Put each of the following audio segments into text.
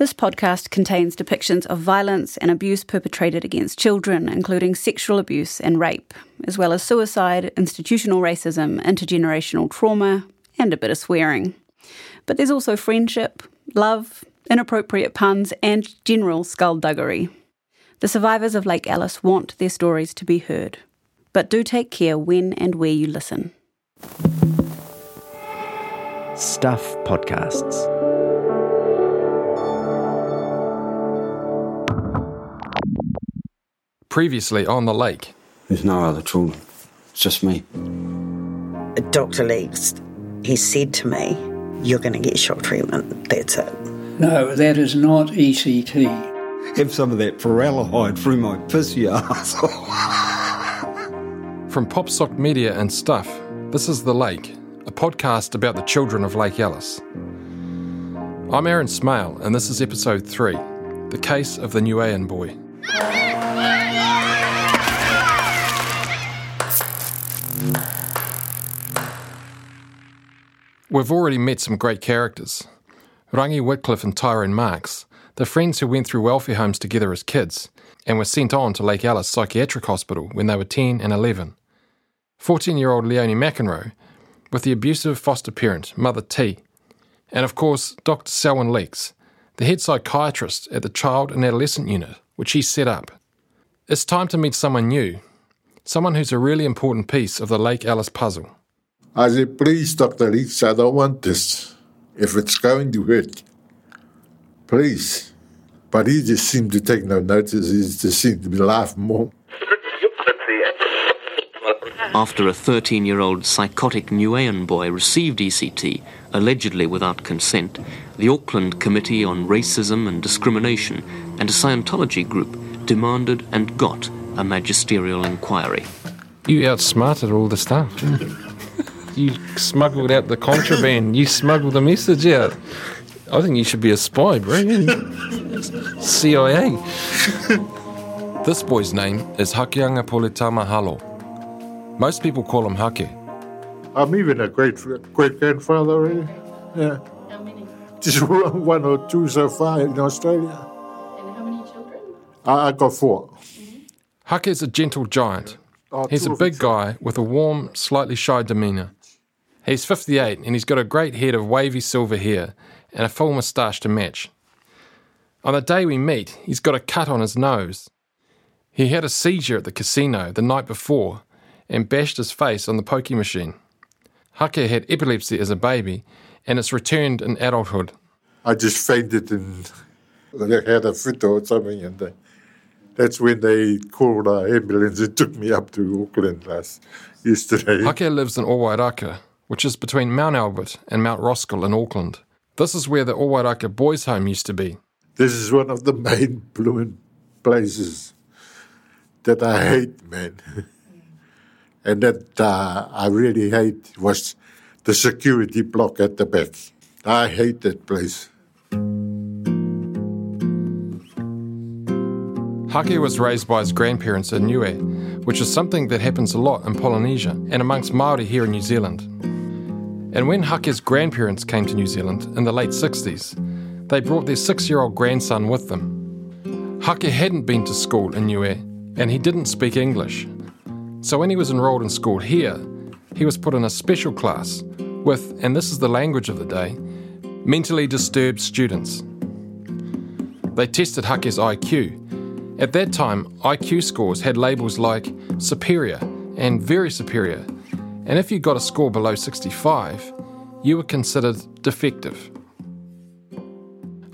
This podcast contains depictions of violence and abuse perpetrated against children, including sexual abuse and rape, as well as suicide, institutional racism, intergenerational trauma, and a bit of swearing. But there's also friendship, love, inappropriate puns, and general skullduggery. The survivors of Lake Alice want their stories to be heard. But do take care when and where you listen. Stuff Podcasts. Previously on the lake. There's no other children. It's just me. Dr. Leeks, he said to me, You're going to get shock treatment. That's it. No, that is not ECT. Have some of that formaldehyde through my pissy ass. From Popsock Media and Stuff, this is The Lake, a podcast about the children of Lake Alice. I'm Aaron Smale, and this is episode 3 The Case of the Niuean Boy. We've already met some great characters. Rangi Whitcliffe and Tyrone Marks, the friends who went through welfare homes together as kids and were sent on to Lake Alice Psychiatric Hospital when they were 10 and 11. 14 year old Leonie McInroe, with the abusive foster parent, Mother T. And of course, Dr. Selwyn Leeks, the head psychiatrist at the Child and Adolescent Unit, which he set up. It's time to meet someone new, someone who's a really important piece of the Lake Alice puzzle. I said, please, Dr. Leeks, I don't want this. If it's going to hurt, please. But he just seemed to take no notice. He just seemed to be laughing more. After a 13 year old psychotic Niuean boy received ECT, allegedly without consent, the Auckland Committee on Racism and Discrimination and a Scientology group demanded and got a magisterial inquiry. You outsmarted all the staff. you smuggled out the contraband. You smuggled the message out. I think you should be a spy, bro. CIA. this boy's name is Hakeanga Politama Halo. Most people call him Hake. I'm even a great great grandfather already. Yeah. How many? Just one or two so far in Australia. And how many children? I, I got four. Hake is a gentle giant. Oh, He's a big guy with a warm, slightly shy demeanour. He's 58 and he's got a great head of wavy silver hair and a full moustache to match. On the day we meet, he's got a cut on his nose. He had a seizure at the casino the night before and bashed his face on the pokey machine. Hake had epilepsy as a baby and it's returned in adulthood. I just fainted and had a fit or something, and they, that's when they called an ambulance and took me up to Auckland last yesterday. Hake lives in Owairaka, which is between Mount Albert and Mount Roskill in Auckland. This is where the Owairaka Boys' Home used to be. This is one of the main blooming places that I hate, man. and that uh, I really hate was the security block at the back. I hate that place. Hake was raised by his grandparents in Niue, which is something that happens a lot in Polynesia and amongst Māori here in New Zealand. And when Hake's grandparents came to New Zealand in the late 60s, they brought their six year old grandson with them. Hake hadn't been to school in Niue, and he didn't speak English. So when he was enrolled in school here, he was put in a special class with, and this is the language of the day, mentally disturbed students. They tested Hake's IQ. At that time, IQ scores had labels like superior and very superior, and if you got a score below 65, you were considered defective.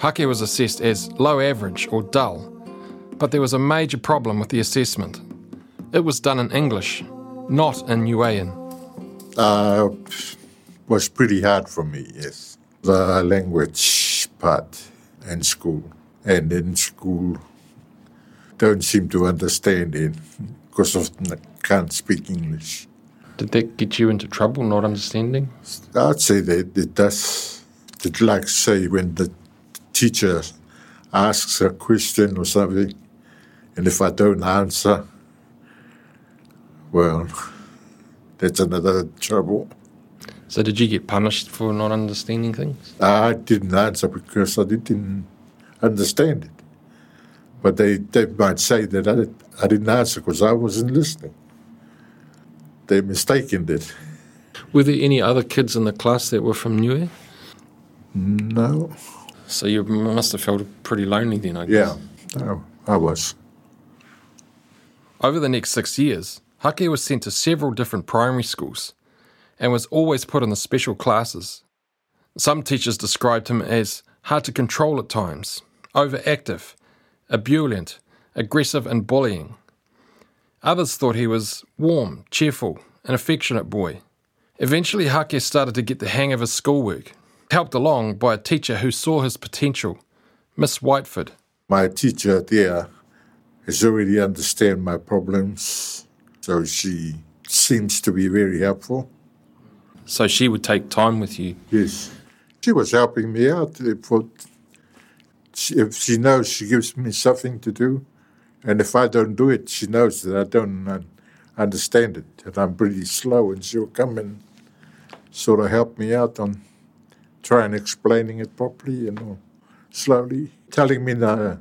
Hake was assessed as low average or dull, but there was a major problem with the assessment. It was done in English, not in Niuean. Uh, was pretty hard for me, yes. The language part and school. And in school, don't seem to understand it because of can't speak English. Did that get you into trouble, not understanding? I'd say that it does. It like say when the teacher asks a question or something, and if I don't answer, well, that's another trouble. So, did you get punished for not understanding things? I didn't answer because I didn't. understand it. But they, they might say that I, I didn't answer because I wasn't listening. They're mistaken that. Were there any other kids in the class that were from Niue? No. So you must have felt pretty lonely then, I Yeah, guess. no, I was. Over the next six years, Hake was sent to several different primary schools and was always put in the special classes. Some teachers described him as hard to control at times, overactive, ebullient, aggressive, and bullying. Others thought he was warm, cheerful, an affectionate boy. Eventually, Hake started to get the hang of his schoolwork, helped along by a teacher who saw his potential, Miss Whiteford. My teacher there has already understand my problems, so she seems to be very helpful. So she would take time with you. Yes, she was helping me out. Eh, if, she, if she knows she gives me something to do, and if I don't do it, she knows that I don't un- understand it, and I'm pretty slow, and she'll come and sort of help me out on trying explaining it properly, you know, slowly, telling me the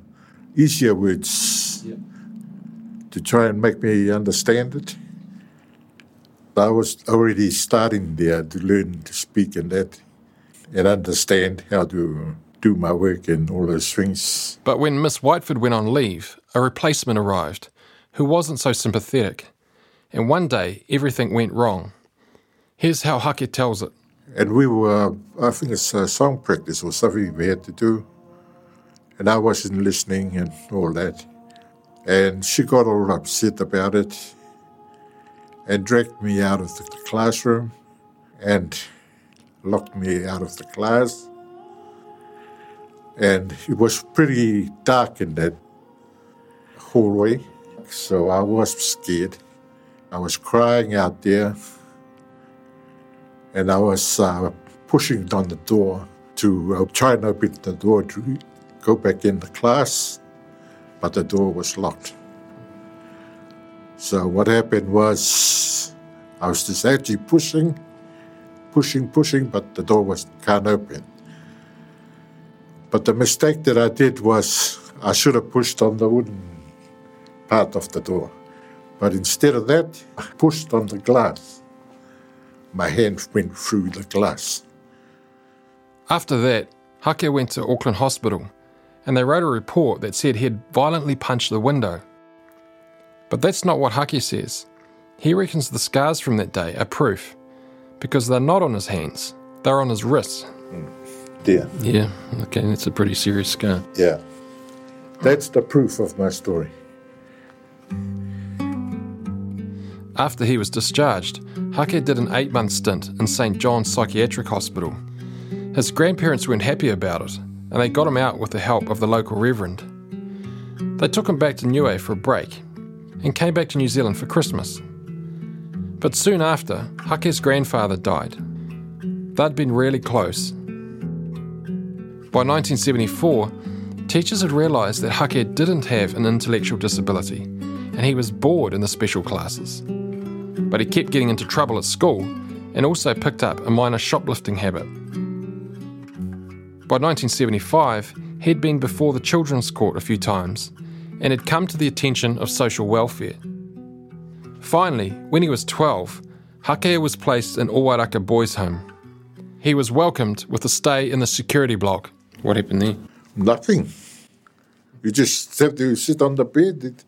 easier words to try and make me understand it. I was already starting there to learn to speak and that, and understand how to do my work and all those things. But when Miss Whiteford went on leave, a replacement arrived who wasn't so sympathetic. And one day, everything went wrong. Here's how Hake tells it. And we were, I think it's a song practice or something we had to do. And I wasn't listening and all that. And she got all upset about it and dragged me out of the classroom and locked me out of the class. And it was pretty dark in that hallway, so I was scared. I was crying out there, and I was uh, pushing on the door to uh, try and open the door to go back in the class, but the door was locked. So what happened was I was just actually pushing, pushing, pushing, but the door was can't open. But the mistake that I did was I should have pushed on the wooden part of the door. But instead of that, I pushed on the glass. My hand went through the glass. After that, Hake went to Auckland Hospital and they wrote a report that said he had violently punched the window. But that's not what Hake says. He reckons the scars from that day are proof because they're not on his hands, they're on his wrists. There. Yeah, okay, that's a pretty serious scar. Yeah. That's the proof of my story. After he was discharged, Hake did an eight month stint in St. John's Psychiatric Hospital. His grandparents weren't happy about it, and they got him out with the help of the local reverend. They took him back to Niue for a break and came back to New Zealand for Christmas. But soon after, Hake's grandfather died. They'd been really close. By 1974, teachers had realised that Hake didn't have an intellectual disability and he was bored in the special classes. But he kept getting into trouble at school and also picked up a minor shoplifting habit. By 1975, he'd been before the Children's Court a few times and had come to the attention of social welfare. Finally, when he was 12, Hake was placed in Owairaka Boys' Home. He was welcomed with a stay in the security block. What happened there? Nothing. You just have to sit on the bed. It,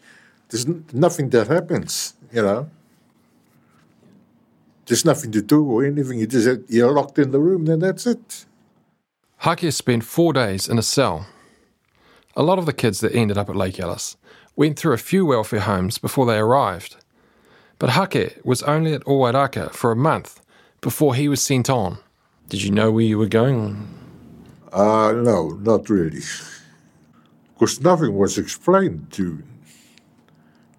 there's nothing that happens, you know. There's nothing to do or anything. You just you're locked in the room, then that's it. Hake spent four days in a cell. A lot of the kids that ended up at Lake Alice went through a few welfare homes before they arrived. But Hake was only at Owairaka for a month before he was sent on. Did you know where you were going? Uh, no, not really. Because nothing was explained to,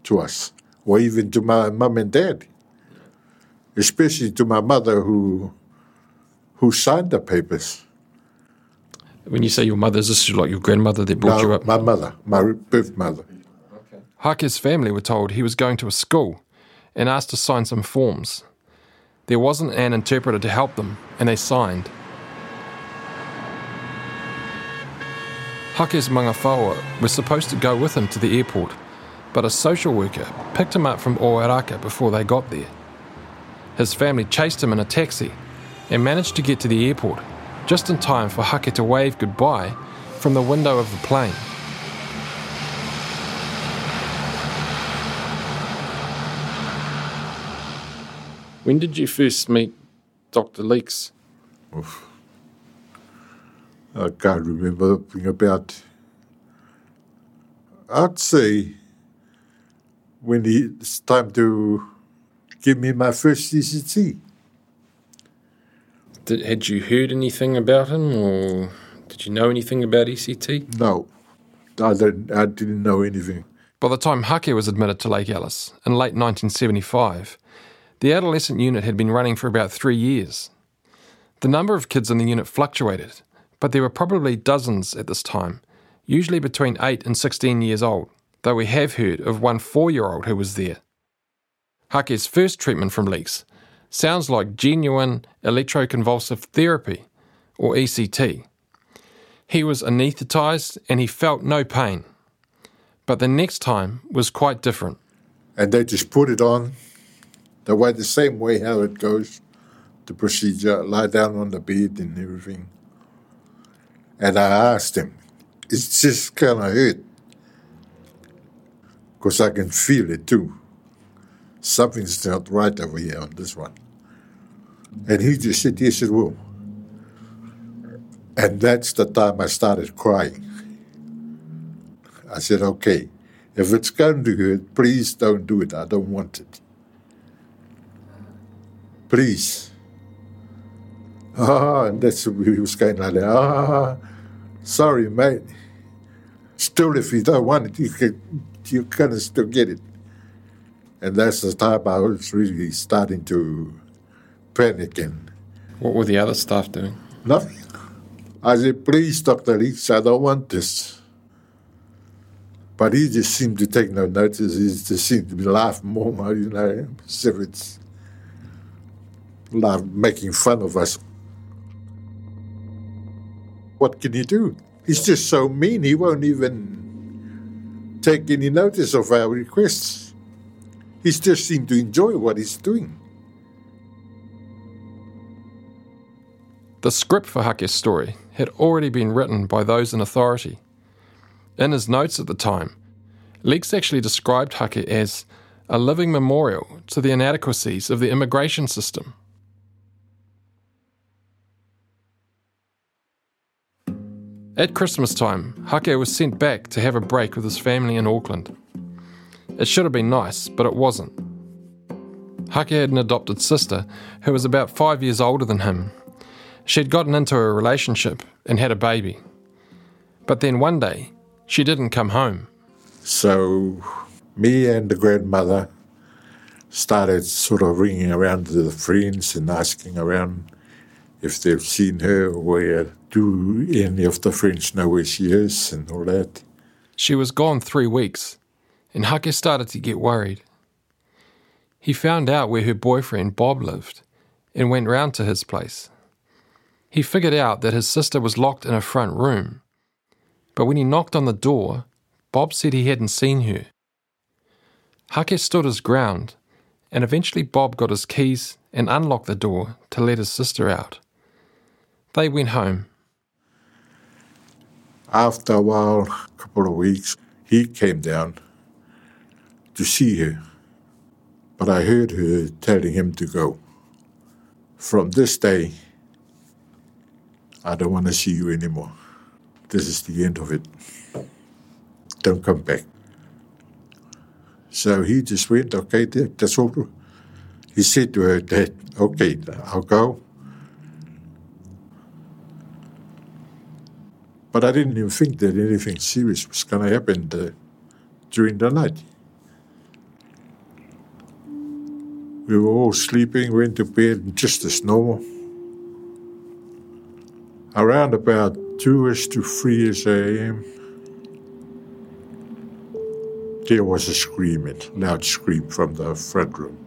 to us, or even to my mum and dad. Especially to my mother who, who signed the papers. When you say your mother, is this like your grandmother that brought you No, up? my mother, my birth mother. Hake's family were told he was going to a school and asked to sign some forms. There wasn't an interpreter to help them, and they signed. Hake's mangafawa was supposed to go with him to the airport, but a social worker picked him up from Owairaka before they got there. His family chased him in a taxi and managed to get to the airport just in time for Hake to wave goodbye from the window of the plane. When did you first meet Dr. Leeks? I can't remember anything about. I'd say when he, it's time to give me my first ECT. Did, had you heard anything about him, or did you know anything about ECT? No, I didn't, I didn't know anything. By the time Hake was admitted to Lake Alice in late 1975, the adolescent unit had been running for about three years. The number of kids in the unit fluctuated, but there were probably dozens at this time, usually between 8 and 16 years old, though we have heard of one four year old who was there. Hake's first treatment from Leeks sounds like genuine electroconvulsive therapy, or ECT. He was anaesthetized and he felt no pain. But the next time was quite different. And they just put it on the way, the same way how it goes, the procedure, lie down on the bed and everything. And I asked him, it's just kind of hurt. Because I can feel it too. Something's not right over here on this one. And he just said, yes, it will. And that's the time I started crying. I said, okay, if it's going to hurt, please don't do it. I don't want it. Please. Ah, and that's he was going like that. Ah, sorry, mate. Still, if you don't want it, you can you can still get it. And that's the time I was really starting to panic and What were the other staff doing? nothing. I said, please, Dr. Leeks, I don't want this. But he just seemed to take no notice. He just seemed to be laughing more, you know, as if it's laugh, making fun of us. What can he do? He's just so mean, he won't even take any notice of our requests. He just seems to enjoy what he's doing. The script for Hake's story had already been written by those in authority. In his notes at the time, Leeks actually described Hake as a living memorial to the inadequacies of the immigration system. At Christmas time, Hake was sent back to have a break with his family in Auckland. It should have been nice, but it wasn't. Hake had an adopted sister who was about five years older than him. She'd gotten into a relationship and had a baby. But then one day, she didn't come home. So, me and the grandmother started sort of ringing around to the friends and asking around if they've seen her or where do any of the friends know where she is and all that. She was gone three weeks, and Hake started to get worried. He found out where her boyfriend Bob lived and went round to his place. He figured out that his sister was locked in a front room, but when he knocked on the door, Bob said he hadn't seen her. Hake stood his ground, and eventually Bob got his keys and unlocked the door to let his sister out. They went home. After a while, a couple of weeks, he came down to see her. But I heard her telling him to go. From this day, I don't want to see you anymore. This is the end of it. Don't come back. So he just went, okay, that's all. He said to her that, okay, I'll go. But I didn't even think that anything serious was going to happen uh, during the night. We were all sleeping, went to bed just as normal. Around about 2ish to 3ish a.m., there was a screaming, loud scream from the front room.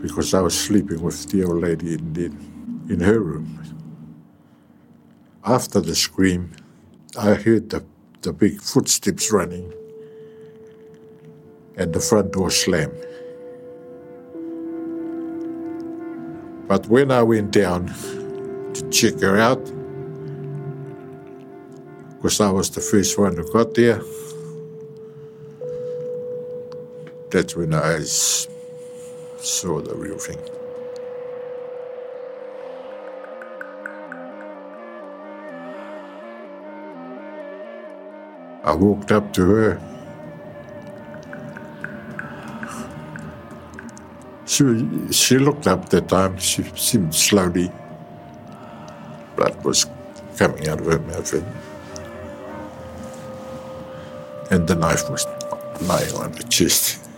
Because I was sleeping with the old lady in, the, in her room. After the scream, I heard the, the big footsteps running and the front door slam. But when I went down to check her out, because I was the first one who got there, that's when I saw the real thing. I walked up to her. She, she looked up that time. She seemed slowly. Blood was coming out of her mouth. And, and the knife was lying on the chest.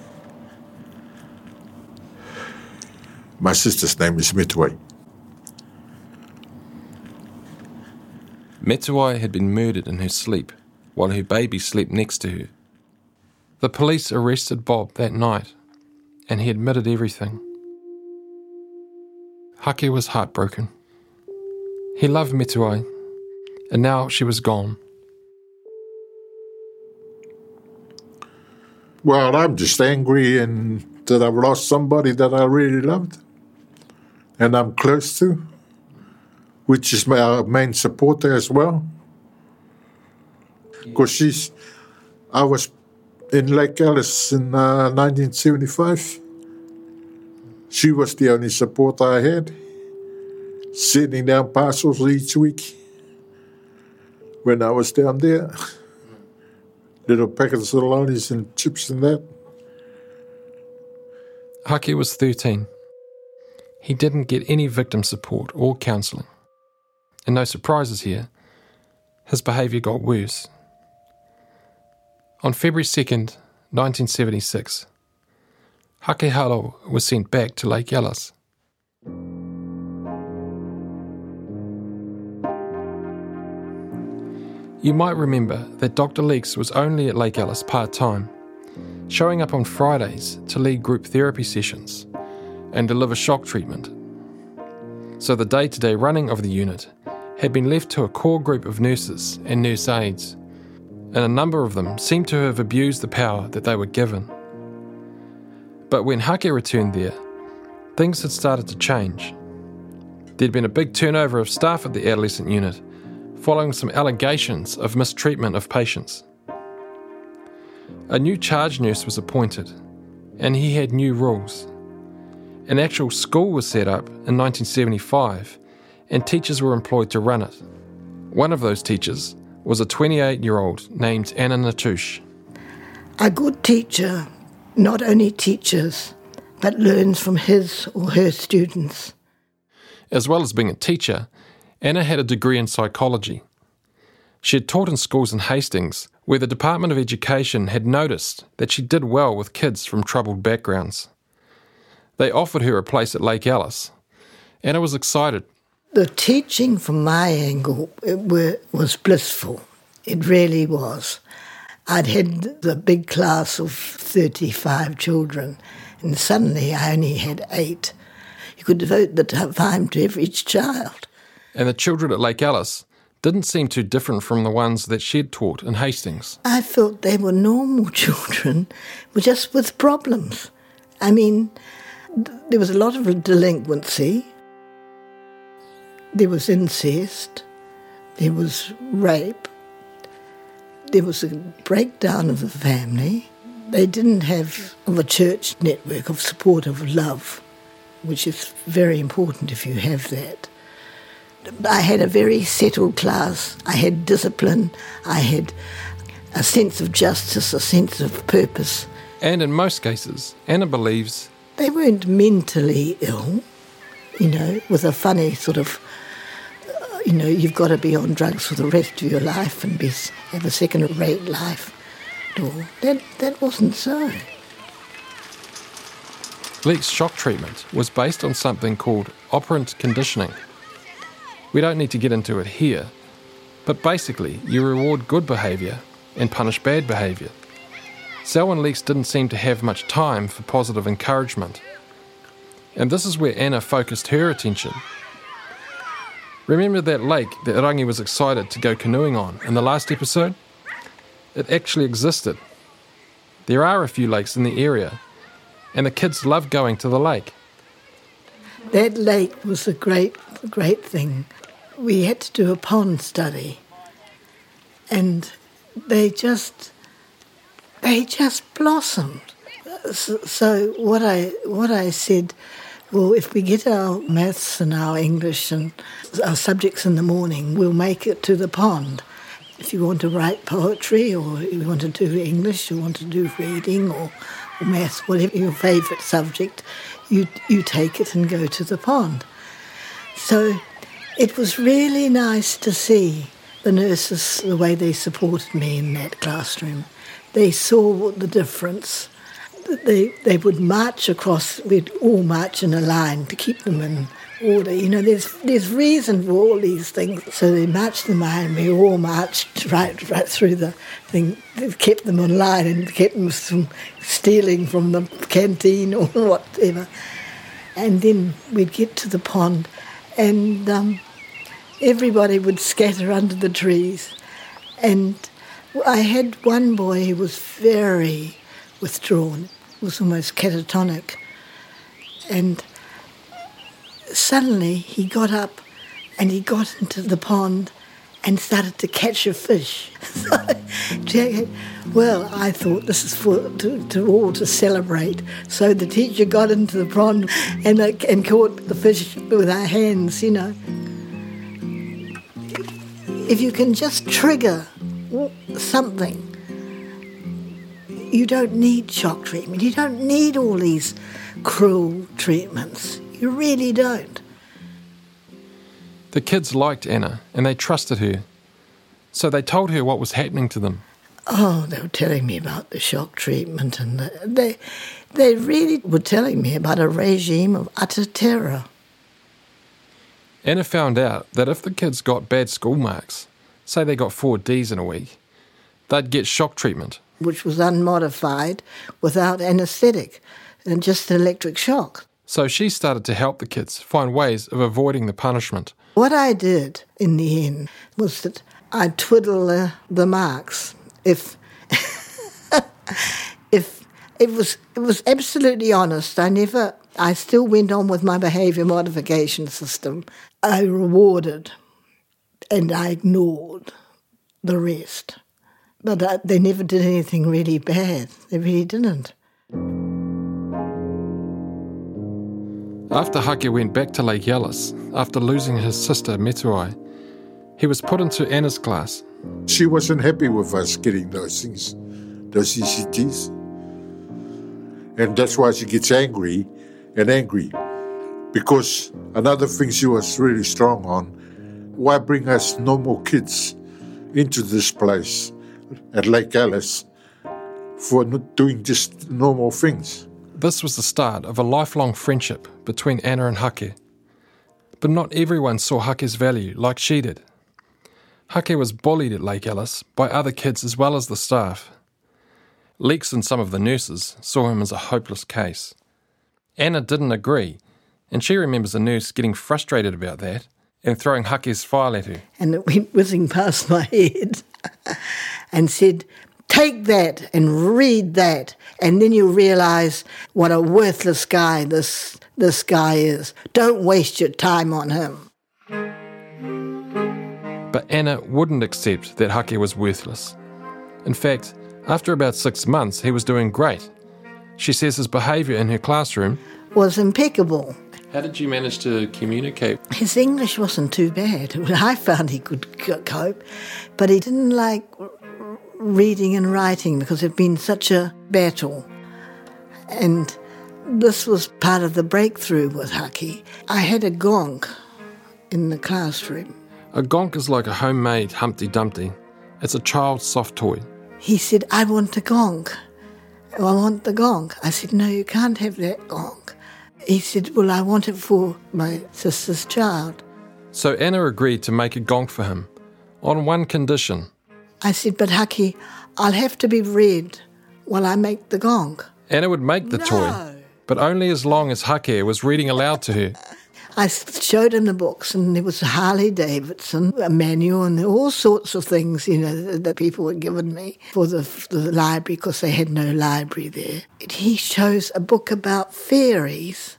My sister's name is Mitway. Metuai had been murdered in her sleep while her baby slept next to her. The police arrested Bob that night and he admitted everything. Hake was heartbroken. He loved Metuai and now she was gone. Well, I'm just angry and that I've lost somebody that I really loved and I'm close to, which is my uh, main supporter as well. Because she's, I was in Lake Alice in uh, 1975. She was the only support I had, sending down parcels each week when I was down there. Little packets of lollies and chips and that. Hake was 13. He didn't get any victim support or counselling. And no surprises here, his behaviour got worse. On February 2nd, 1976, Hake Halo was sent back to Lake Alice. You might remember that Dr. Leeks was only at Lake Alice part time, showing up on Fridays to lead group therapy sessions and deliver shock treatment. So the day to day running of the unit had been left to a core group of nurses and nurse aides, and a number of them seemed to have abused the power that they were given. But when Hake returned there, things had started to change. There'd been a big turnover of staff at the adolescent unit, following some allegations of mistreatment of patients. A new charge nurse was appointed, and he had new rules. An actual school was set up in 1975, and teachers were employed to run it. One of those teachers was a 28 year old named Anna Natusch. A good teacher not only teaches, but learns from his or her students. As well as being a teacher, Anna had a degree in psychology. She had taught in schools in Hastings, where the Department of Education had noticed that she did well with kids from troubled backgrounds. They offered her a place at Lake Alice. Anna was excited. The teaching from my angle were, was blissful. It really was. I'd had the big class of 35 children, and suddenly I only had eight. You could devote the time to every child. And the children at Lake Alice didn't seem too different from the ones that she'd taught in Hastings. I felt they were normal children, just with problems. I mean, there was a lot of delinquency, there was incest, there was rape, there was a breakdown of the family. They didn't have a church network of support of love, which is very important if you have that. I had a very settled class. I had discipline. I had a sense of justice, a sense of purpose. And in most cases, Anna believes They weren't mentally ill, you know, with a funny sort of, you know, you've got to be on drugs for the rest of your life and be, have a second-rate life. That, that wasn't so. Leek's shock treatment was based on something called operant conditioning. We don't need to get into it here, but basically, you reward good behaviour and punish bad behaviour. Selwyn Leeks didn't seem to have much time for positive encouragement. And this is where Anna focused her attention. Remember that lake that Rangi was excited to go canoeing on in the last episode? It actually existed. There are a few lakes in the area, and the kids love going to the lake. That lake was a great, great thing. We had to do a pond study, and they just, they just blossomed. So, what I what I said, well, if we get our maths and our English and our subjects in the morning, we'll make it to the pond. If you want to write poetry, or you want to do English, you want to do reading, or, maths, whatever your favourite subject, you you take it and go to the pond. So it was really nice to see the nurses the way they supported me in that classroom. They saw the difference. They they would march across. We'd all march in a line to keep them in order. You know, there's there's reason for all these things. So they marched in line. We all marched right right through the thing. They kept them in line and kept them from stealing from the canteen or whatever. And then we'd get to the pond, and um, everybody would scatter under the trees. And I had one boy who was very withdrawn, was almost catatonic. And suddenly he got up and he got into the pond and started to catch a fish. well, I thought this is for to, to, all to celebrate. So the teacher got into the pond and, uh, and caught the fish with our hands, you know. If you can just trigger something, you don't need shock treatment. You don't need all these cruel treatments. You really don't. The kids liked Anna and they trusted her. So they told her what was happening to them. Oh, they were telling me about the shock treatment and the, they, they really were telling me about a regime of utter terror. Anna found out that if the kids got bad school marks, say they got four D's in a week, they'd get shock treatment. Which was unmodified without anaesthetic and just an electric shock. So she started to help the kids find ways of avoiding the punishment. What I did in the end was that I'd twiddle uh, the marks. If if it was it was absolutely honest, I never I still went on with my behaviour modification system. I rewarded and I ignored the rest. But uh, they never did anything really bad. They really didn't. After Hake went back to Lake Alice, after losing his sister Metuai, he was put into Anna's class. She wasn't happy with us getting those things, those ECTs. And that's why she gets angry and angry. Because another thing she was really strong on why bring us no more kids into this place at Lake Alice for not doing just normal things? This was the start of a lifelong friendship between Anna and Hake. But not everyone saw Hake's value like she did. Hake was bullied at Lake Alice by other kids as well as the staff. Leeks and some of the nurses saw him as a hopeless case. Anna didn't agree, and she remembers a nurse getting frustrated about that and throwing Hake's file at her. And it went whizzing past my head and said, Take that and read that, and then you realise what a worthless guy this this guy is. Don't waste your time on him. But Anna wouldn't accept that Hake was worthless. In fact, after about six months, he was doing great. She says his behaviour in her classroom was impeccable. How did you manage to communicate? His English wasn't too bad. I found he could cope, but he didn't like reading and writing because it had been such a battle. And this was part of the breakthrough with Hake. I had a gong in the classroom. A gonk is like a homemade Humpty Dumpty. It's a child's soft toy. He said, I want the gong. Oh, I want the gong. I said, No, you can't have that gong. He said, Well, I want it for my sister's child. So Anna agreed to make a gong for him, on one condition. I said, But Hake, I'll have to be read while I make the gong. Anna would make the no. toy, but only as long as Hake was reading aloud to her. I showed him the books, and there was Harley Davidson, a manual, and all sorts of things, you know, that people had given me for the, for the library because they had no library there. He chose a book about fairies.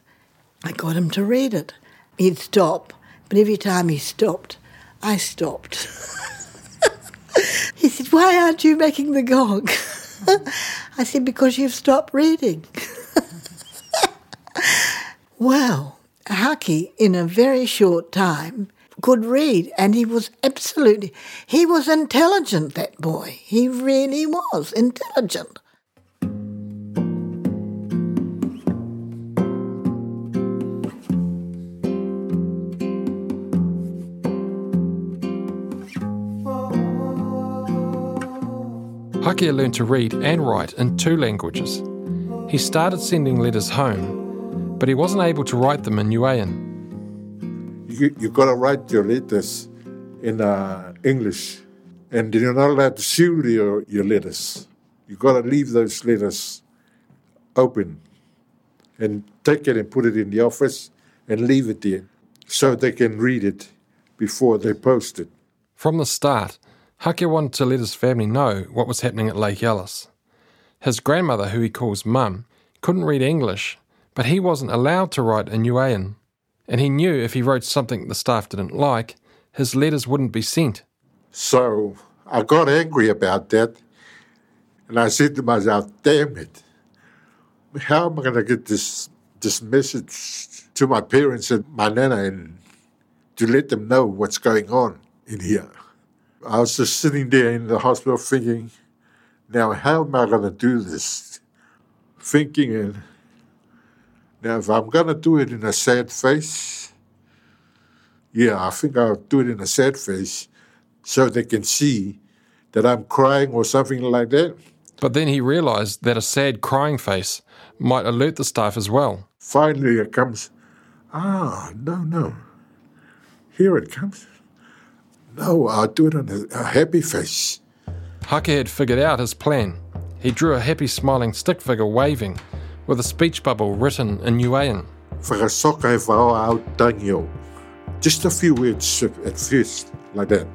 I got him to read it. He'd stop, but every time he stopped, I stopped. he said, Why aren't you making the gong? I said, Because you've stopped reading. well, Haki, in a very short time, could read, and he was absolutely, he was intelligent, that boy. He really was intelligent. Hakia learned to read and write in two languages. He started sending letters home, but he wasn't able to write them in Niuean. You, you got to write your letters in uh, English, and you're not allowed to seal your, your letters. You got to leave those letters open and take it and put it in the office and leave it there so they can read it before they post it. From the start, Hakia wanted to let his family know what was happening at Lake Alice. His grandmother, who he calls Mum, couldn't read English, but he wasn't allowed to write in Niuean, and he knew if he wrote something the staff didn't like, his letters wouldn't be sent. So I got angry about that, and I said to myself, damn it, how am I going to get this, this message to my parents and my nana and to let them know what's going on in here? I was just sitting there in the hospital thinking, now how am I going to do this? Thinking, and now if I'm going to do it in a sad face, yeah, I think I'll do it in a sad face so they can see that I'm crying or something like that. But then he realized that a sad crying face might alert the staff as well. Finally, it comes, ah, no, no. Here it comes. No, I'll do it on a, a happy face. Hake had figured out his plan. He drew a happy smiling stick figure waving, with a speech bubble written in Niuean. Whakasoka whao au tangio. Just a few words at first, like that.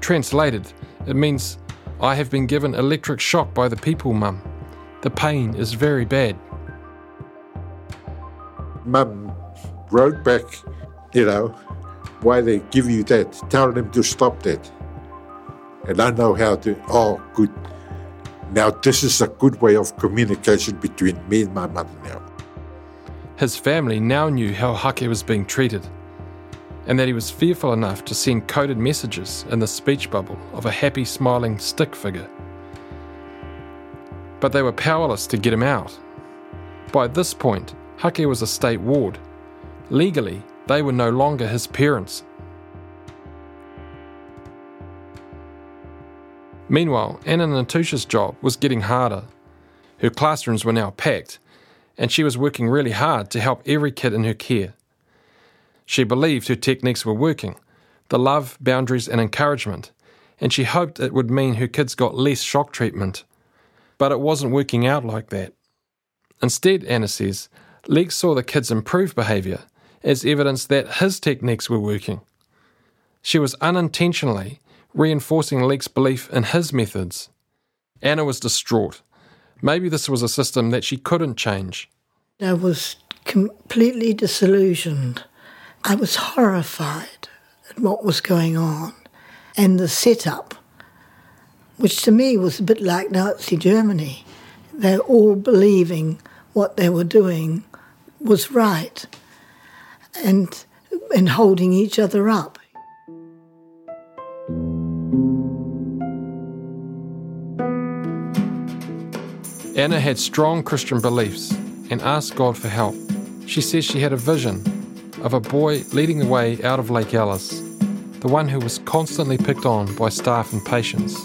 Translated, it means, I have been given electric shock by the people, Mum. The pain is very bad. Mum wrote back, you know, why they give you that. Tell them to stop that. And I know how to, oh, good. Now, this is a good way of communication between me and my mother now. His family now knew how Hake was being treated, and that he was fearful enough to send coded messages in the speech bubble of a happy, smiling stick figure. But they were powerless to get him out. By this point, Hake was a state ward. Legally, they were no longer his parents. Meanwhile, Anna Natusha's job was getting harder. Her classrooms were now packed, and she was working really hard to help every kid in her care. She believed her techniques were working the love, boundaries, and encouragement, and she hoped it would mean her kids got less shock treatment. But it wasn't working out like that. Instead, Anna says, Leek saw the kids improve behaviour as evidence that his techniques were working. She was unintentionally reinforcing Leek's belief in his methods. Anna was distraught. Maybe this was a system that she couldn't change. I was completely disillusioned. I was horrified at what was going on and the setup, which to me was a bit like Nazi Germany. They're all believing what they were doing was right and, and holding each other up. Anna had strong Christian beliefs and asked God for help. She says she had a vision of a boy leading the way out of Lake Alice, the one who was constantly picked on by staff and patients.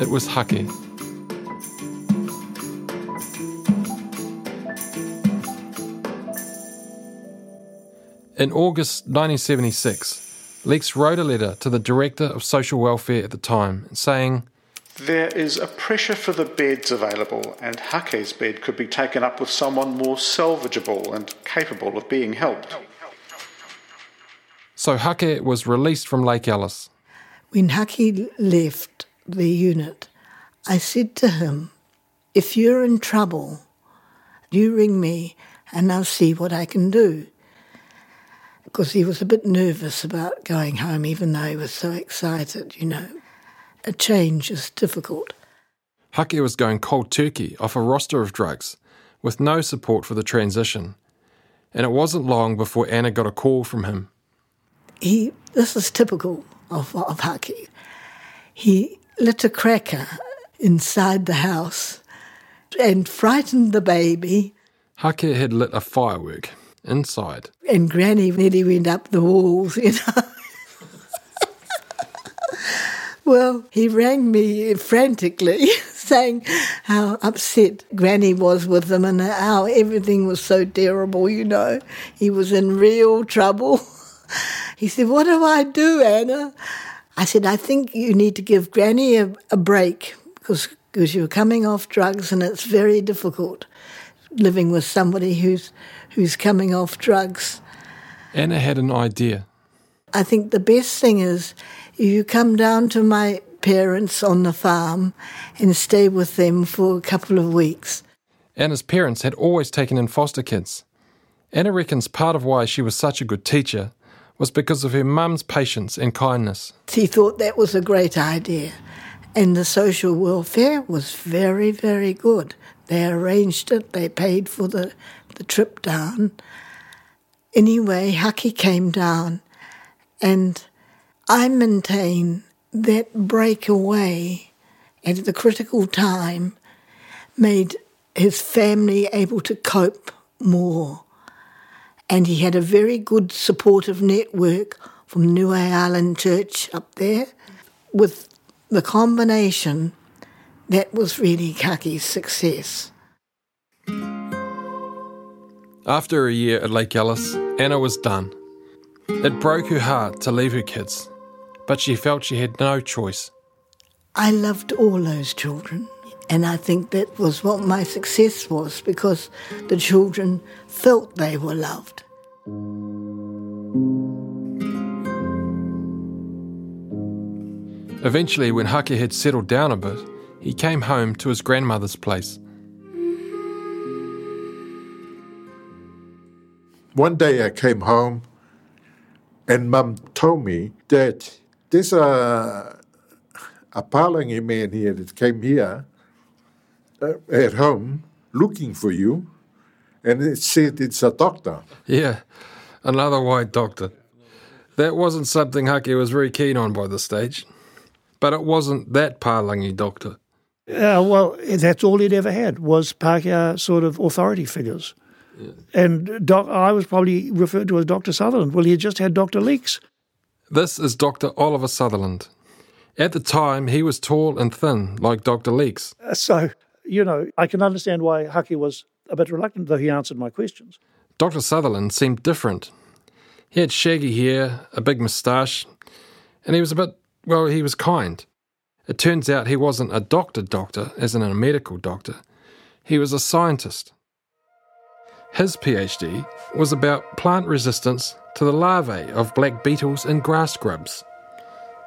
It was Hake. In August 1976, Leeks wrote a letter to the Director of Social Welfare at the time saying, There is a pressure for the beds available, and Hake's bed could be taken up with someone more salvageable and capable of being helped. So Hake was released from Lake Alice. When Hake left the unit, I said to him, If you're in trouble, you ring me and I'll see what I can do. Because he was a bit nervous about going home, even though he was so excited, you know. A change is difficult. Hake was going cold turkey off a roster of drugs with no support for the transition. And it wasn't long before Anna got a call from him. He, this is typical of, of Hake. He lit a cracker inside the house and frightened the baby. Hake had lit a firework inside. And Granny nearly went up the walls, you know. well, he rang me frantically, saying how upset Granny was with them and how everything was so terrible, you know. He was in real trouble. He said, What do I do, Anna? I said, I think you need to give Granny a, a break because because you're coming off drugs and it's very difficult living with somebody who's who's coming off drugs. Anna had an idea. I think the best thing is you come down to my parents on the farm and stay with them for a couple of weeks. Anna's parents had always taken in foster kids. Anna reckons part of why she was such a good teacher was because of her mum's patience and kindness. She thought that was a great idea. And the social welfare was very, very good. They arranged it, they paid for the, the trip down. Anyway, Hake came down, and I maintain that breakaway at the critical time made his family able to cope more. And he had a very good supportive network from Niue Island Church up there with the combination, that was really Hake's success. After a year at Lake Alice, Anna was done. It broke her heart to leave her kids, but she felt she had no choice. I loved all those children, and I think that was what my success was because the children felt they were loved. Eventually, when Hake had settled down a bit, he came home to his grandmother's place. One day I came home and mum told me that there's a, a Palangi man here that came here uh, at home looking for you and it said it's a doctor. Yeah, another white doctor. That wasn't something Hake was very keen on by this stage. But it wasn't that Palangi doctor. Uh, well, that's all he'd ever had was Pākehā sort of authority figures. Yeah. And doc, I was probably referred to as Dr. Sutherland. Well, he had just had Dr. Leeks. This is Dr. Oliver Sutherland. At the time, he was tall and thin, like Dr. Leeks. Uh, so, you know, I can understand why Hake was a bit reluctant, though he answered my questions. Dr. Sutherland seemed different. He had shaggy hair, a big moustache, and he was a bit well, he was kind. It turns out he wasn't a doctor doctor, as in a medical doctor. He was a scientist. His PhD was about plant resistance to the larvae of black beetles and grass grubs.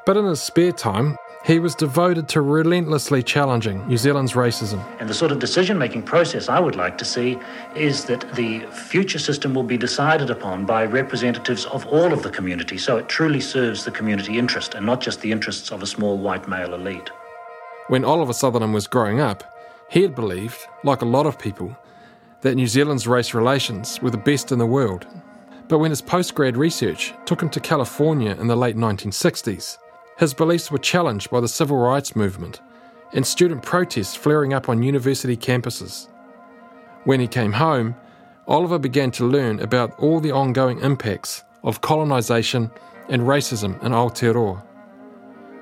But in his spare time, he was devoted to relentlessly challenging New Zealand's racism. And the sort of decision making process I would like to see is that the future system will be decided upon by representatives of all of the community so it truly serves the community interest and not just the interests of a small white male elite. When Oliver Sutherland was growing up, he had believed, like a lot of people, that New Zealand's race relations were the best in the world. But when his postgrad research took him to California in the late 1960s, his beliefs were challenged by the civil rights movement and student protests flaring up on university campuses. When he came home, Oliver began to learn about all the ongoing impacts of colonisation and racism in Aotearoa.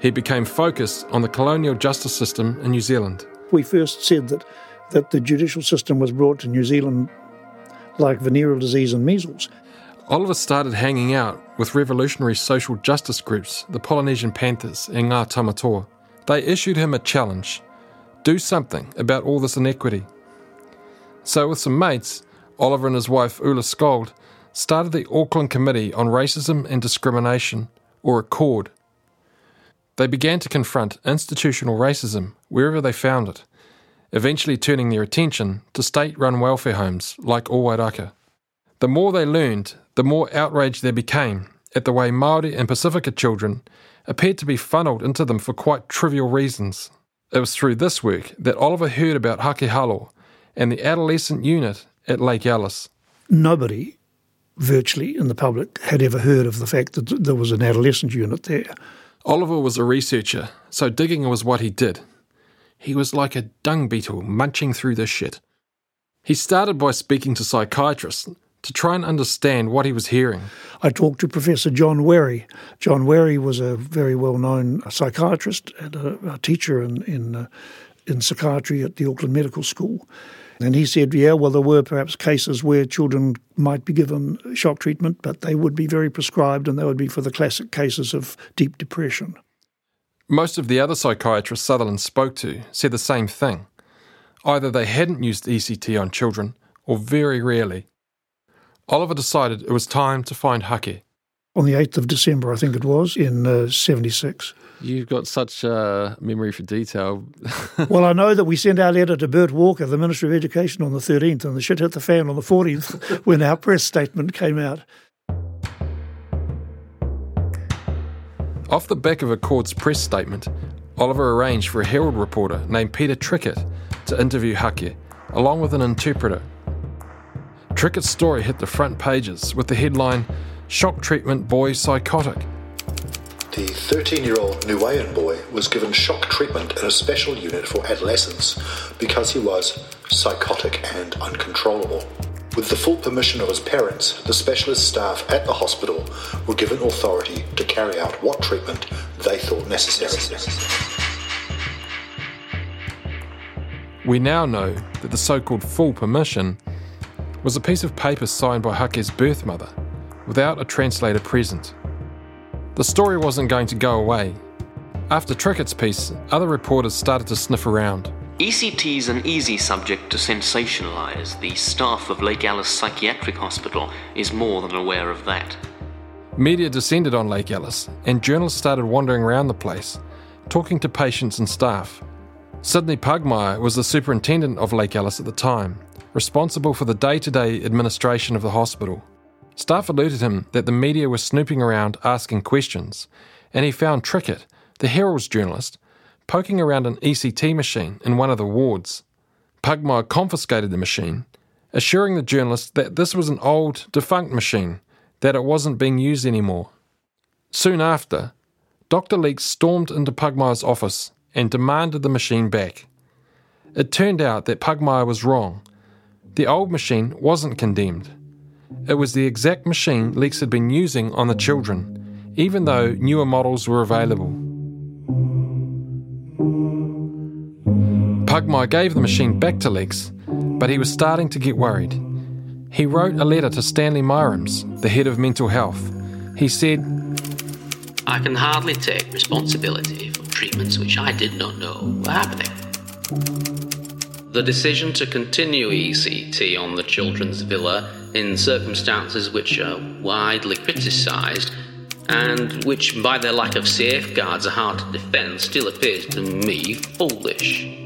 He became focused on the colonial justice system in New Zealand. We first said that, that the judicial system was brought to New Zealand like venereal disease and measles. Oliver started hanging out with revolutionary social justice groups, the Polynesian Panthers and Ngā Tamatoa. They issued him a challenge do something about all this inequity. So, with some mates, Oliver and his wife Ula Skold started the Auckland Committee on Racism and Discrimination, or ACORD. They began to confront institutional racism wherever they found it, eventually turning their attention to state run welfare homes like Owairaka. The more they learned, the more outraged they became at the way Māori and Pacifica children appeared to be funneled into them for quite trivial reasons. It was through this work that Oliver heard about Hake Halo and the adolescent unit at Lake Alice. Nobody, virtually in the public, had ever heard of the fact that there was an adolescent unit there. Oliver was a researcher, so digging was what he did. He was like a dung beetle munching through the shit. He started by speaking to psychiatrists to try and understand what he was hearing. I talked to Professor John Werry. John Werry was a very well known psychiatrist and a, a teacher in, in, uh, in psychiatry at the Auckland Medical School. And he said, yeah, well, there were perhaps cases where children might be given shock treatment, but they would be very prescribed and they would be for the classic cases of deep depression. Most of the other psychiatrists Sutherland spoke to said the same thing. Either they hadn't used ECT on children, or very rarely. Oliver decided it was time to find Hake. On the 8th of December, I think it was, in uh, 76. You've got such a memory for detail. well, I know that we sent our letter to Bert Walker, the Minister of Education, on the 13th, and the shit hit the fan on the 14th when our press statement came out. Off the back of ACORD's press statement, Oliver arranged for a Herald reporter named Peter Trickett to interview Hake, along with an interpreter. Trickett's story hit the front pages with the headline Shock Treatment Boy Psychotic. The 13 year old Niuean boy was given shock treatment in a special unit for adolescents because he was psychotic and uncontrollable. With the full permission of his parents, the specialist staff at the hospital were given authority to carry out what treatment they thought necessary. We now know that the so called full permission was a piece of paper signed by Hake's birth mother, without a translator present. The story wasn't going to go away. After Trickett's piece, other reporters started to sniff around. ECT is an easy subject to sensationalise. The staff of Lake Alice Psychiatric Hospital is more than aware of that. Media descended on Lake Alice, and journalists started wandering around the place, talking to patients and staff. Sydney Pugmire was the superintendent of Lake Alice at the time, responsible for the day to day administration of the hospital. Staff alerted him that the media were snooping around asking questions, and he found Trickett, the Herald's journalist, poking around an ECT machine in one of the wards. Pugmire confiscated the machine, assuring the journalist that this was an old, defunct machine, that it wasn't being used anymore. Soon after, Dr. Leeks stormed into Pugmire's office and demanded the machine back. It turned out that Pugmire was wrong. The old machine wasn't condemned. It was the exact machine Leeks had been using on the children, even though newer models were available. Pugmire gave the machine back to Leeks, but he was starting to get worried. He wrote a letter to Stanley Mirams, the head of mental health. He said, I can hardly take responsibility for treatments which I did not know were happening. The decision to continue ECT on the children's villa in circumstances which are widely criticised and which, by their lack of safeguards, are hard to defend, still appears to me foolish.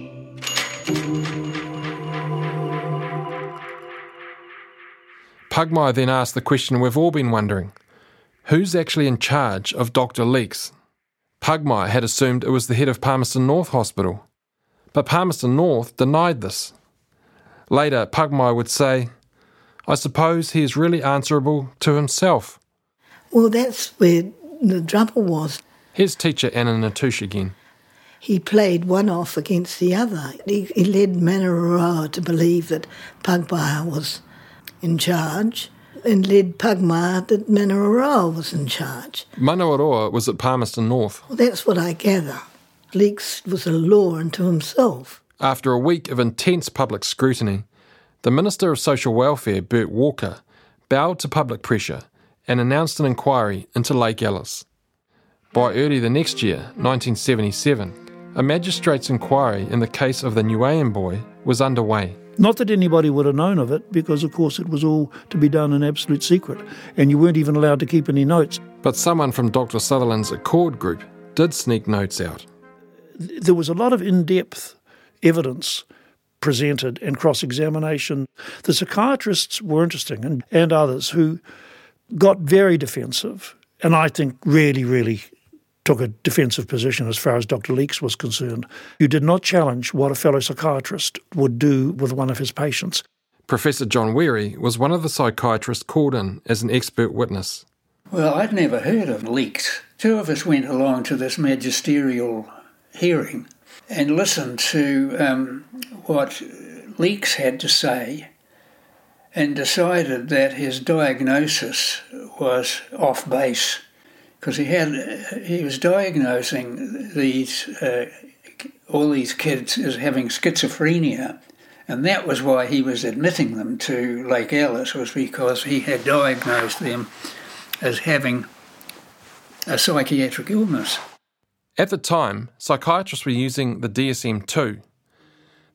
Pugmire then asked the question we've all been wondering who's actually in charge of Dr. Leeks? Pugmire had assumed it was the head of Palmerston North Hospital, but Palmerston North denied this. Later, Pugmire would say, I suppose he is really answerable to himself. Well, that's where the trouble was. Here's teacher Anna Natusch again. He played one off against the other. He, he led Manaroa to believe that Pugmire was in charge and led Pugmire that Manaroa was in charge. Manaroa was at Palmerston North. Well, that's what I gather. Leeks was a law unto himself. After a week of intense public scrutiny, the Minister of Social Welfare, Bert Walker, bowed to public pressure and announced an inquiry into Lake Alice. By early the next year, 1977, a magistrate's inquiry in the case of the Niuean boy was underway. Not that anybody would have known of it, because of course it was all to be done in absolute secret, and you weren't even allowed to keep any notes. But someone from Dr. Sutherland's ACORD group did sneak notes out. There was a lot of in depth evidence presented and cross examination. The psychiatrists were interesting, and, and others who got very defensive, and I think really, really took a defensive position as far as Dr. Leeks was concerned. You did not challenge what a fellow psychiatrist would do with one of his patients. Professor John Werry was one of the psychiatrists called in as an expert witness. Well, I'd never heard of Leeks. Two of us went along to this magisterial hearing and listened to um, what Leeks had to say and decided that his diagnosis was off base because he had he was diagnosing these uh, all these kids as having schizophrenia, and that was why he was admitting them to Lake Alice was because he had diagnosed them as having a psychiatric illness. At the time, psychiatrists were using the DSM 2.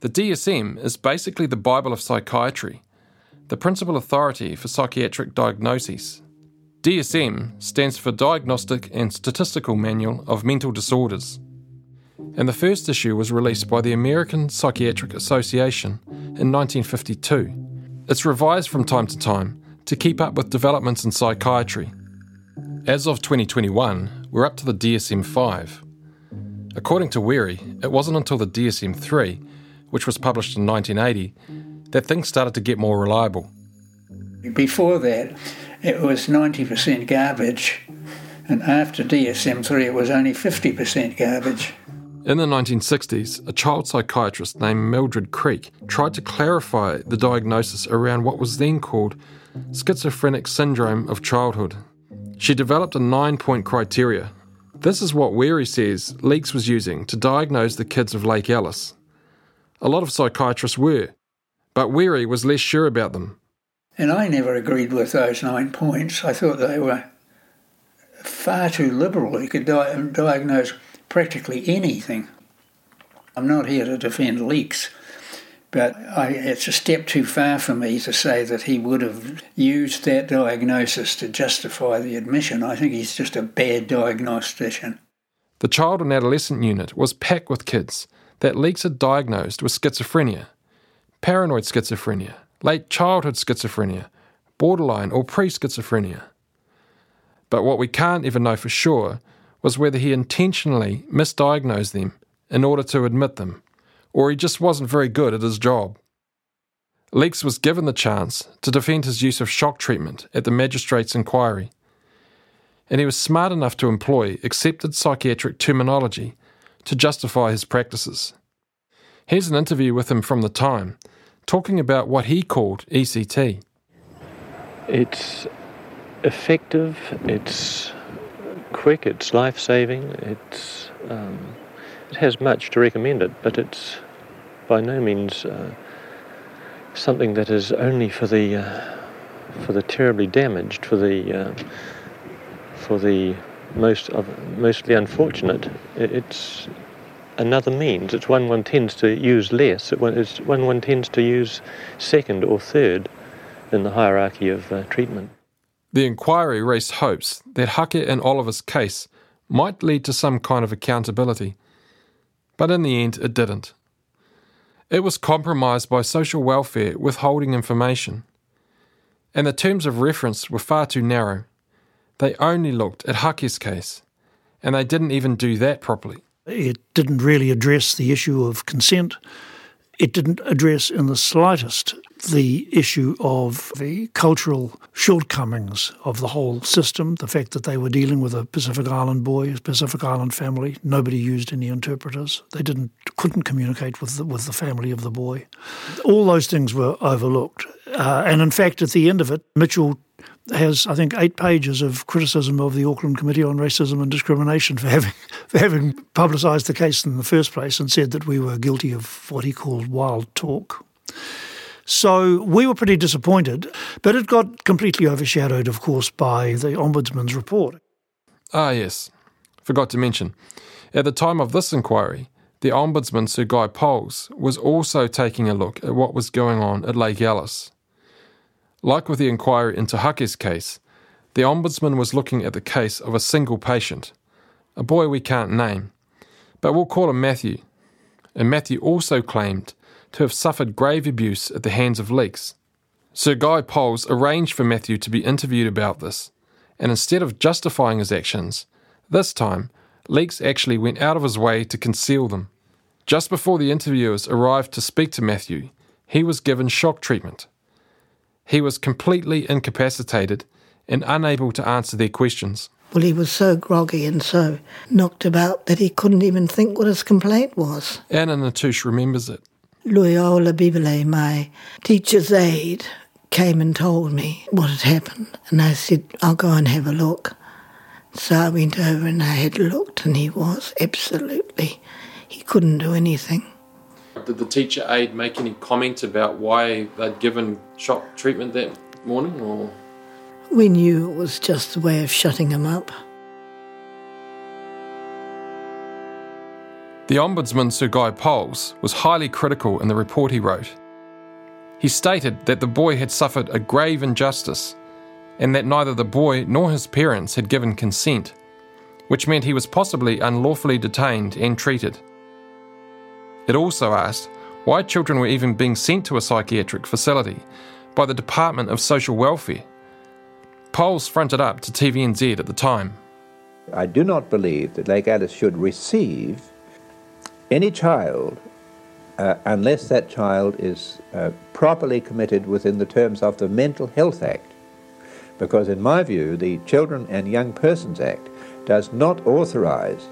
The DSM is basically the Bible of psychiatry, the principal authority for psychiatric diagnoses. DSM stands for Diagnostic and Statistical Manual of Mental Disorders. And the first issue was released by the American Psychiatric Association in 1952. It's revised from time to time to keep up with developments in psychiatry. As of 2021, we're up to the DSM 5. According to Werry, it wasn't until the DSM 3, which was published in 1980, that things started to get more reliable. Before that, it was 90% garbage, and after DSM 3, it was only 50% garbage. In the 1960s, a child psychiatrist named Mildred Creak tried to clarify the diagnosis around what was then called schizophrenic syndrome of childhood. She developed a nine point criteria. This is what Werry says Leeks was using to diagnose the kids of Lake Alice. A lot of psychiatrists were, but Werry was less sure about them. And I never agreed with those nine points. I thought they were far too liberal. You could di- diagnose practically anything. I'm not here to defend Leeks, but I, it's a step too far for me to say that he would have used that diagnosis to justify the admission. I think he's just a bad diagnostician. The child and adolescent unit was packed with kids that Leeks had diagnosed with schizophrenia, paranoid schizophrenia, late childhood schizophrenia, borderline or pre schizophrenia. But what we can't even know for sure was whether he intentionally misdiagnosed them in order to admit them, or he just wasn't very good at his job. Leeks was given the chance to defend his use of shock treatment at the magistrate's inquiry, and he was smart enough to employ accepted psychiatric terminology to justify his practices. Here's an interview with him from the time, talking about what he called ECT. It's effective, it's quick, it's life saving, it's, um, it has much to recommend it, but it's by no means uh, something that is only for the, uh, for the terribly damaged, for the, uh, for the most of mostly unfortunate. It's another means. It's one one tends to use less. It's one one tends to use second or third in the hierarchy of uh, treatment. The inquiry raised hopes that Hake and Oliver's case might lead to some kind of accountability, but in the end it didn't. It was compromised by social welfare withholding information, and the terms of reference were far too narrow. They only looked at Hake's case, and they didn't even do that properly. It didn't really address the issue of consent. It didn't address in the slightest the issue of the cultural shortcomings of the whole system, the fact that they were dealing with a Pacific Island boy, a Pacific Island family. Nobody used any interpreters. They didn't couldn't communicate with the, with the family of the boy. All those things were overlooked. Uh, and in fact, at the end of it, Mitchell has, I think, eight pages of criticism of the Auckland Committee on Racism and Discrimination for having for having publicised the case in the first place and said that we were guilty of what he called wild talk. So we were pretty disappointed, but it got completely overshadowed, of course, by the Ombudsman's report. Ah, yes. Forgot to mention. At the time of this inquiry, the Ombudsman Sir Guy Powles was also taking a look at what was going on at Lake Alice. Like with the inquiry into Hake's case, the Ombudsman was looking at the case of a single patient, a boy we can't name, but we'll call him Matthew. And Matthew also claimed to have suffered grave abuse at the hands of Leeks. Sir Guy Powles arranged for Matthew to be interviewed about this, and instead of justifying his actions, this time Leeks actually went out of his way to conceal them. Just before the interviewers arrived to speak to Matthew, he was given shock treatment. He was completely incapacitated and unable to answer their questions. Well, he was so groggy and so knocked about that he couldn't even think what his complaint was. Anna Natusch remembers it. Loyola Bibele, my teacher's aide, came and told me what had happened, and I said, I'll go and have a look. So I went over and I had looked, and he was absolutely, he couldn't do anything. Did the teacher aide make any comment about why they'd given shock treatment that morning, or? We knew it was just a way of shutting him up. The Ombudsman Sir Guy Powles was highly critical in the report he wrote. He stated that the boy had suffered a grave injustice and that neither the boy nor his parents had given consent, which meant he was possibly unlawfully detained and treated. It also asked why children were even being sent to a psychiatric facility by the Department of Social Welfare. Powles fronted up to TVNZ at the time. I do not believe that Lake Alice should receive any child uh, unless that child is uh, properly committed within the terms of the Mental Health Act. Because, in my view, the Children and Young Persons Act does not authorise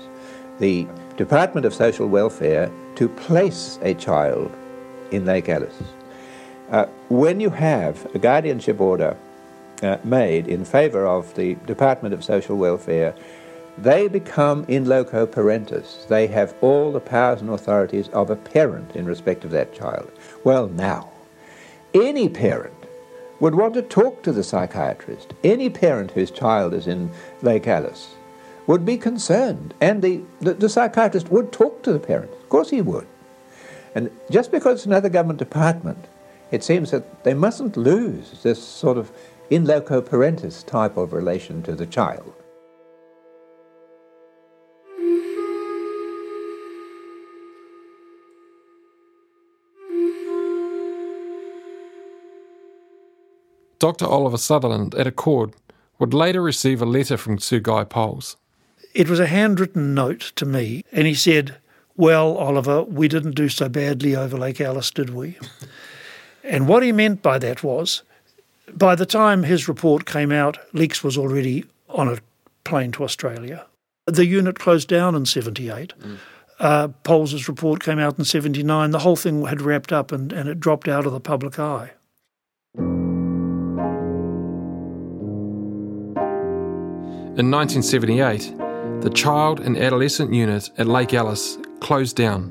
the Department of Social Welfare to place a child in Lake Alice. Uh, when you have a guardianship order uh, made in favour of the Department of Social Welfare, they become in loco parentis. They have all the powers and authorities of a parent in respect of that child. Well, now, any parent would want to talk to the psychiatrist. Any parent whose child is in Lake Alice would be concerned, and the, the, the psychiatrist would talk to the parents. Of course, he would. And just because it's another government department, it seems that they mustn't lose this sort of in loco parentis type of relation to the child. Dr. Oliver Sutherland at ACORD would later receive a letter from Sir Guy Powles. It was a handwritten note to me, and he said, Well, Oliver, we didn't do so badly over Lake Alice, did we? and what he meant by that was, by the time his report came out, Leeks was already on a plane to Australia. The unit closed down in 78. Mm. Uh, Powles's report came out in 79. The whole thing had wrapped up and, and it dropped out of the public eye. In 1978, the child and adolescent unit at Lake Alice closed down,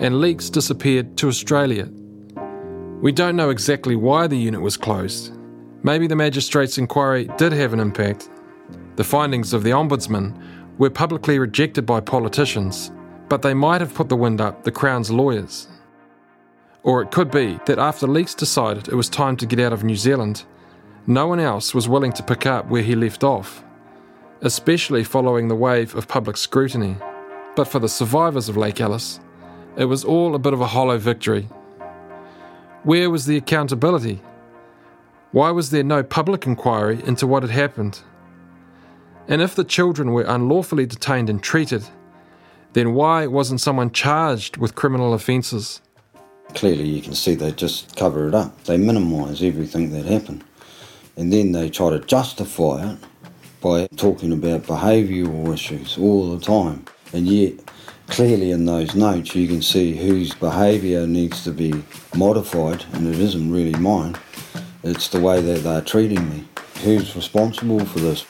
and Leeks disappeared to Australia. We don't know exactly why the unit was closed. Maybe the magistrate's inquiry did have an impact. The findings of the Ombudsman were publicly rejected by politicians, but they might have put the wind up the Crown's lawyers. Or it could be that after Leeks decided it was time to get out of New Zealand, no one else was willing to pick up where he left off especially following the wave of public scrutiny. But for the survivors of Lake Alice, it was all a bit of a hollow victory. Where was the accountability? Why was there no public inquiry into what had happened? And if the children were unlawfully detained and treated, then why wasn't someone charged with criminal offences? Clearly, you can see they just cover it up. They minimise everything that happened. And then they try to justify it by talking about behavioural issues all the time. And yet, clearly in those notes, you can see whose behaviour needs to be modified, and it isn't really mine. It's the way that they're treating me. Who's responsible for this?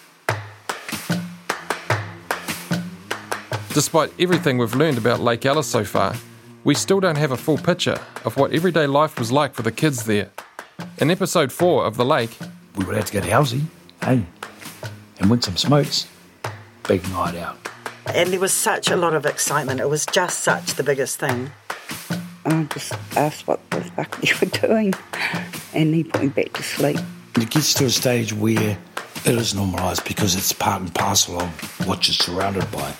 Despite everything we've learned about Lake Alice so far, we still don't have a full picture of what everyday life was like for the kids there. In episode 4 of The Lake, we were allowed to go to Halsey, hey, and went some smokes. Big night out. And there was such a lot of excitement. It was just such the biggest thing. I just asked what the fuck you were doing, and he put me back to sleep. It gets to a stage where it is normalised because it's part and parcel of what you're surrounded by,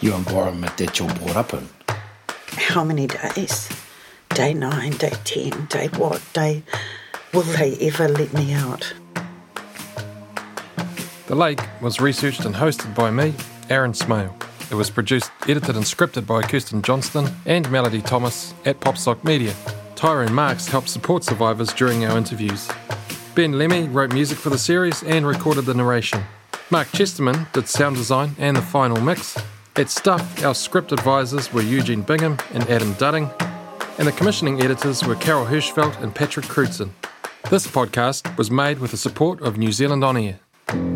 your environment that you're brought up in. How many days? Day nine, day ten, day what? Day. Will they ever let me out? The Lake was researched and hosted by me, Aaron Smale. It was produced, edited, and scripted by Kirsten Johnston and Melody Thomas at Popstock Media. Tyrone Marks helped support survivors during our interviews. Ben Lemi wrote music for the series and recorded the narration. Mark Chesterman did sound design and the final mix. At Stuff, our script advisors were Eugene Bingham and Adam Dudding, and the commissioning editors were Carol Hirschfeld and Patrick Crewdson. This podcast was made with the support of New Zealand On Air.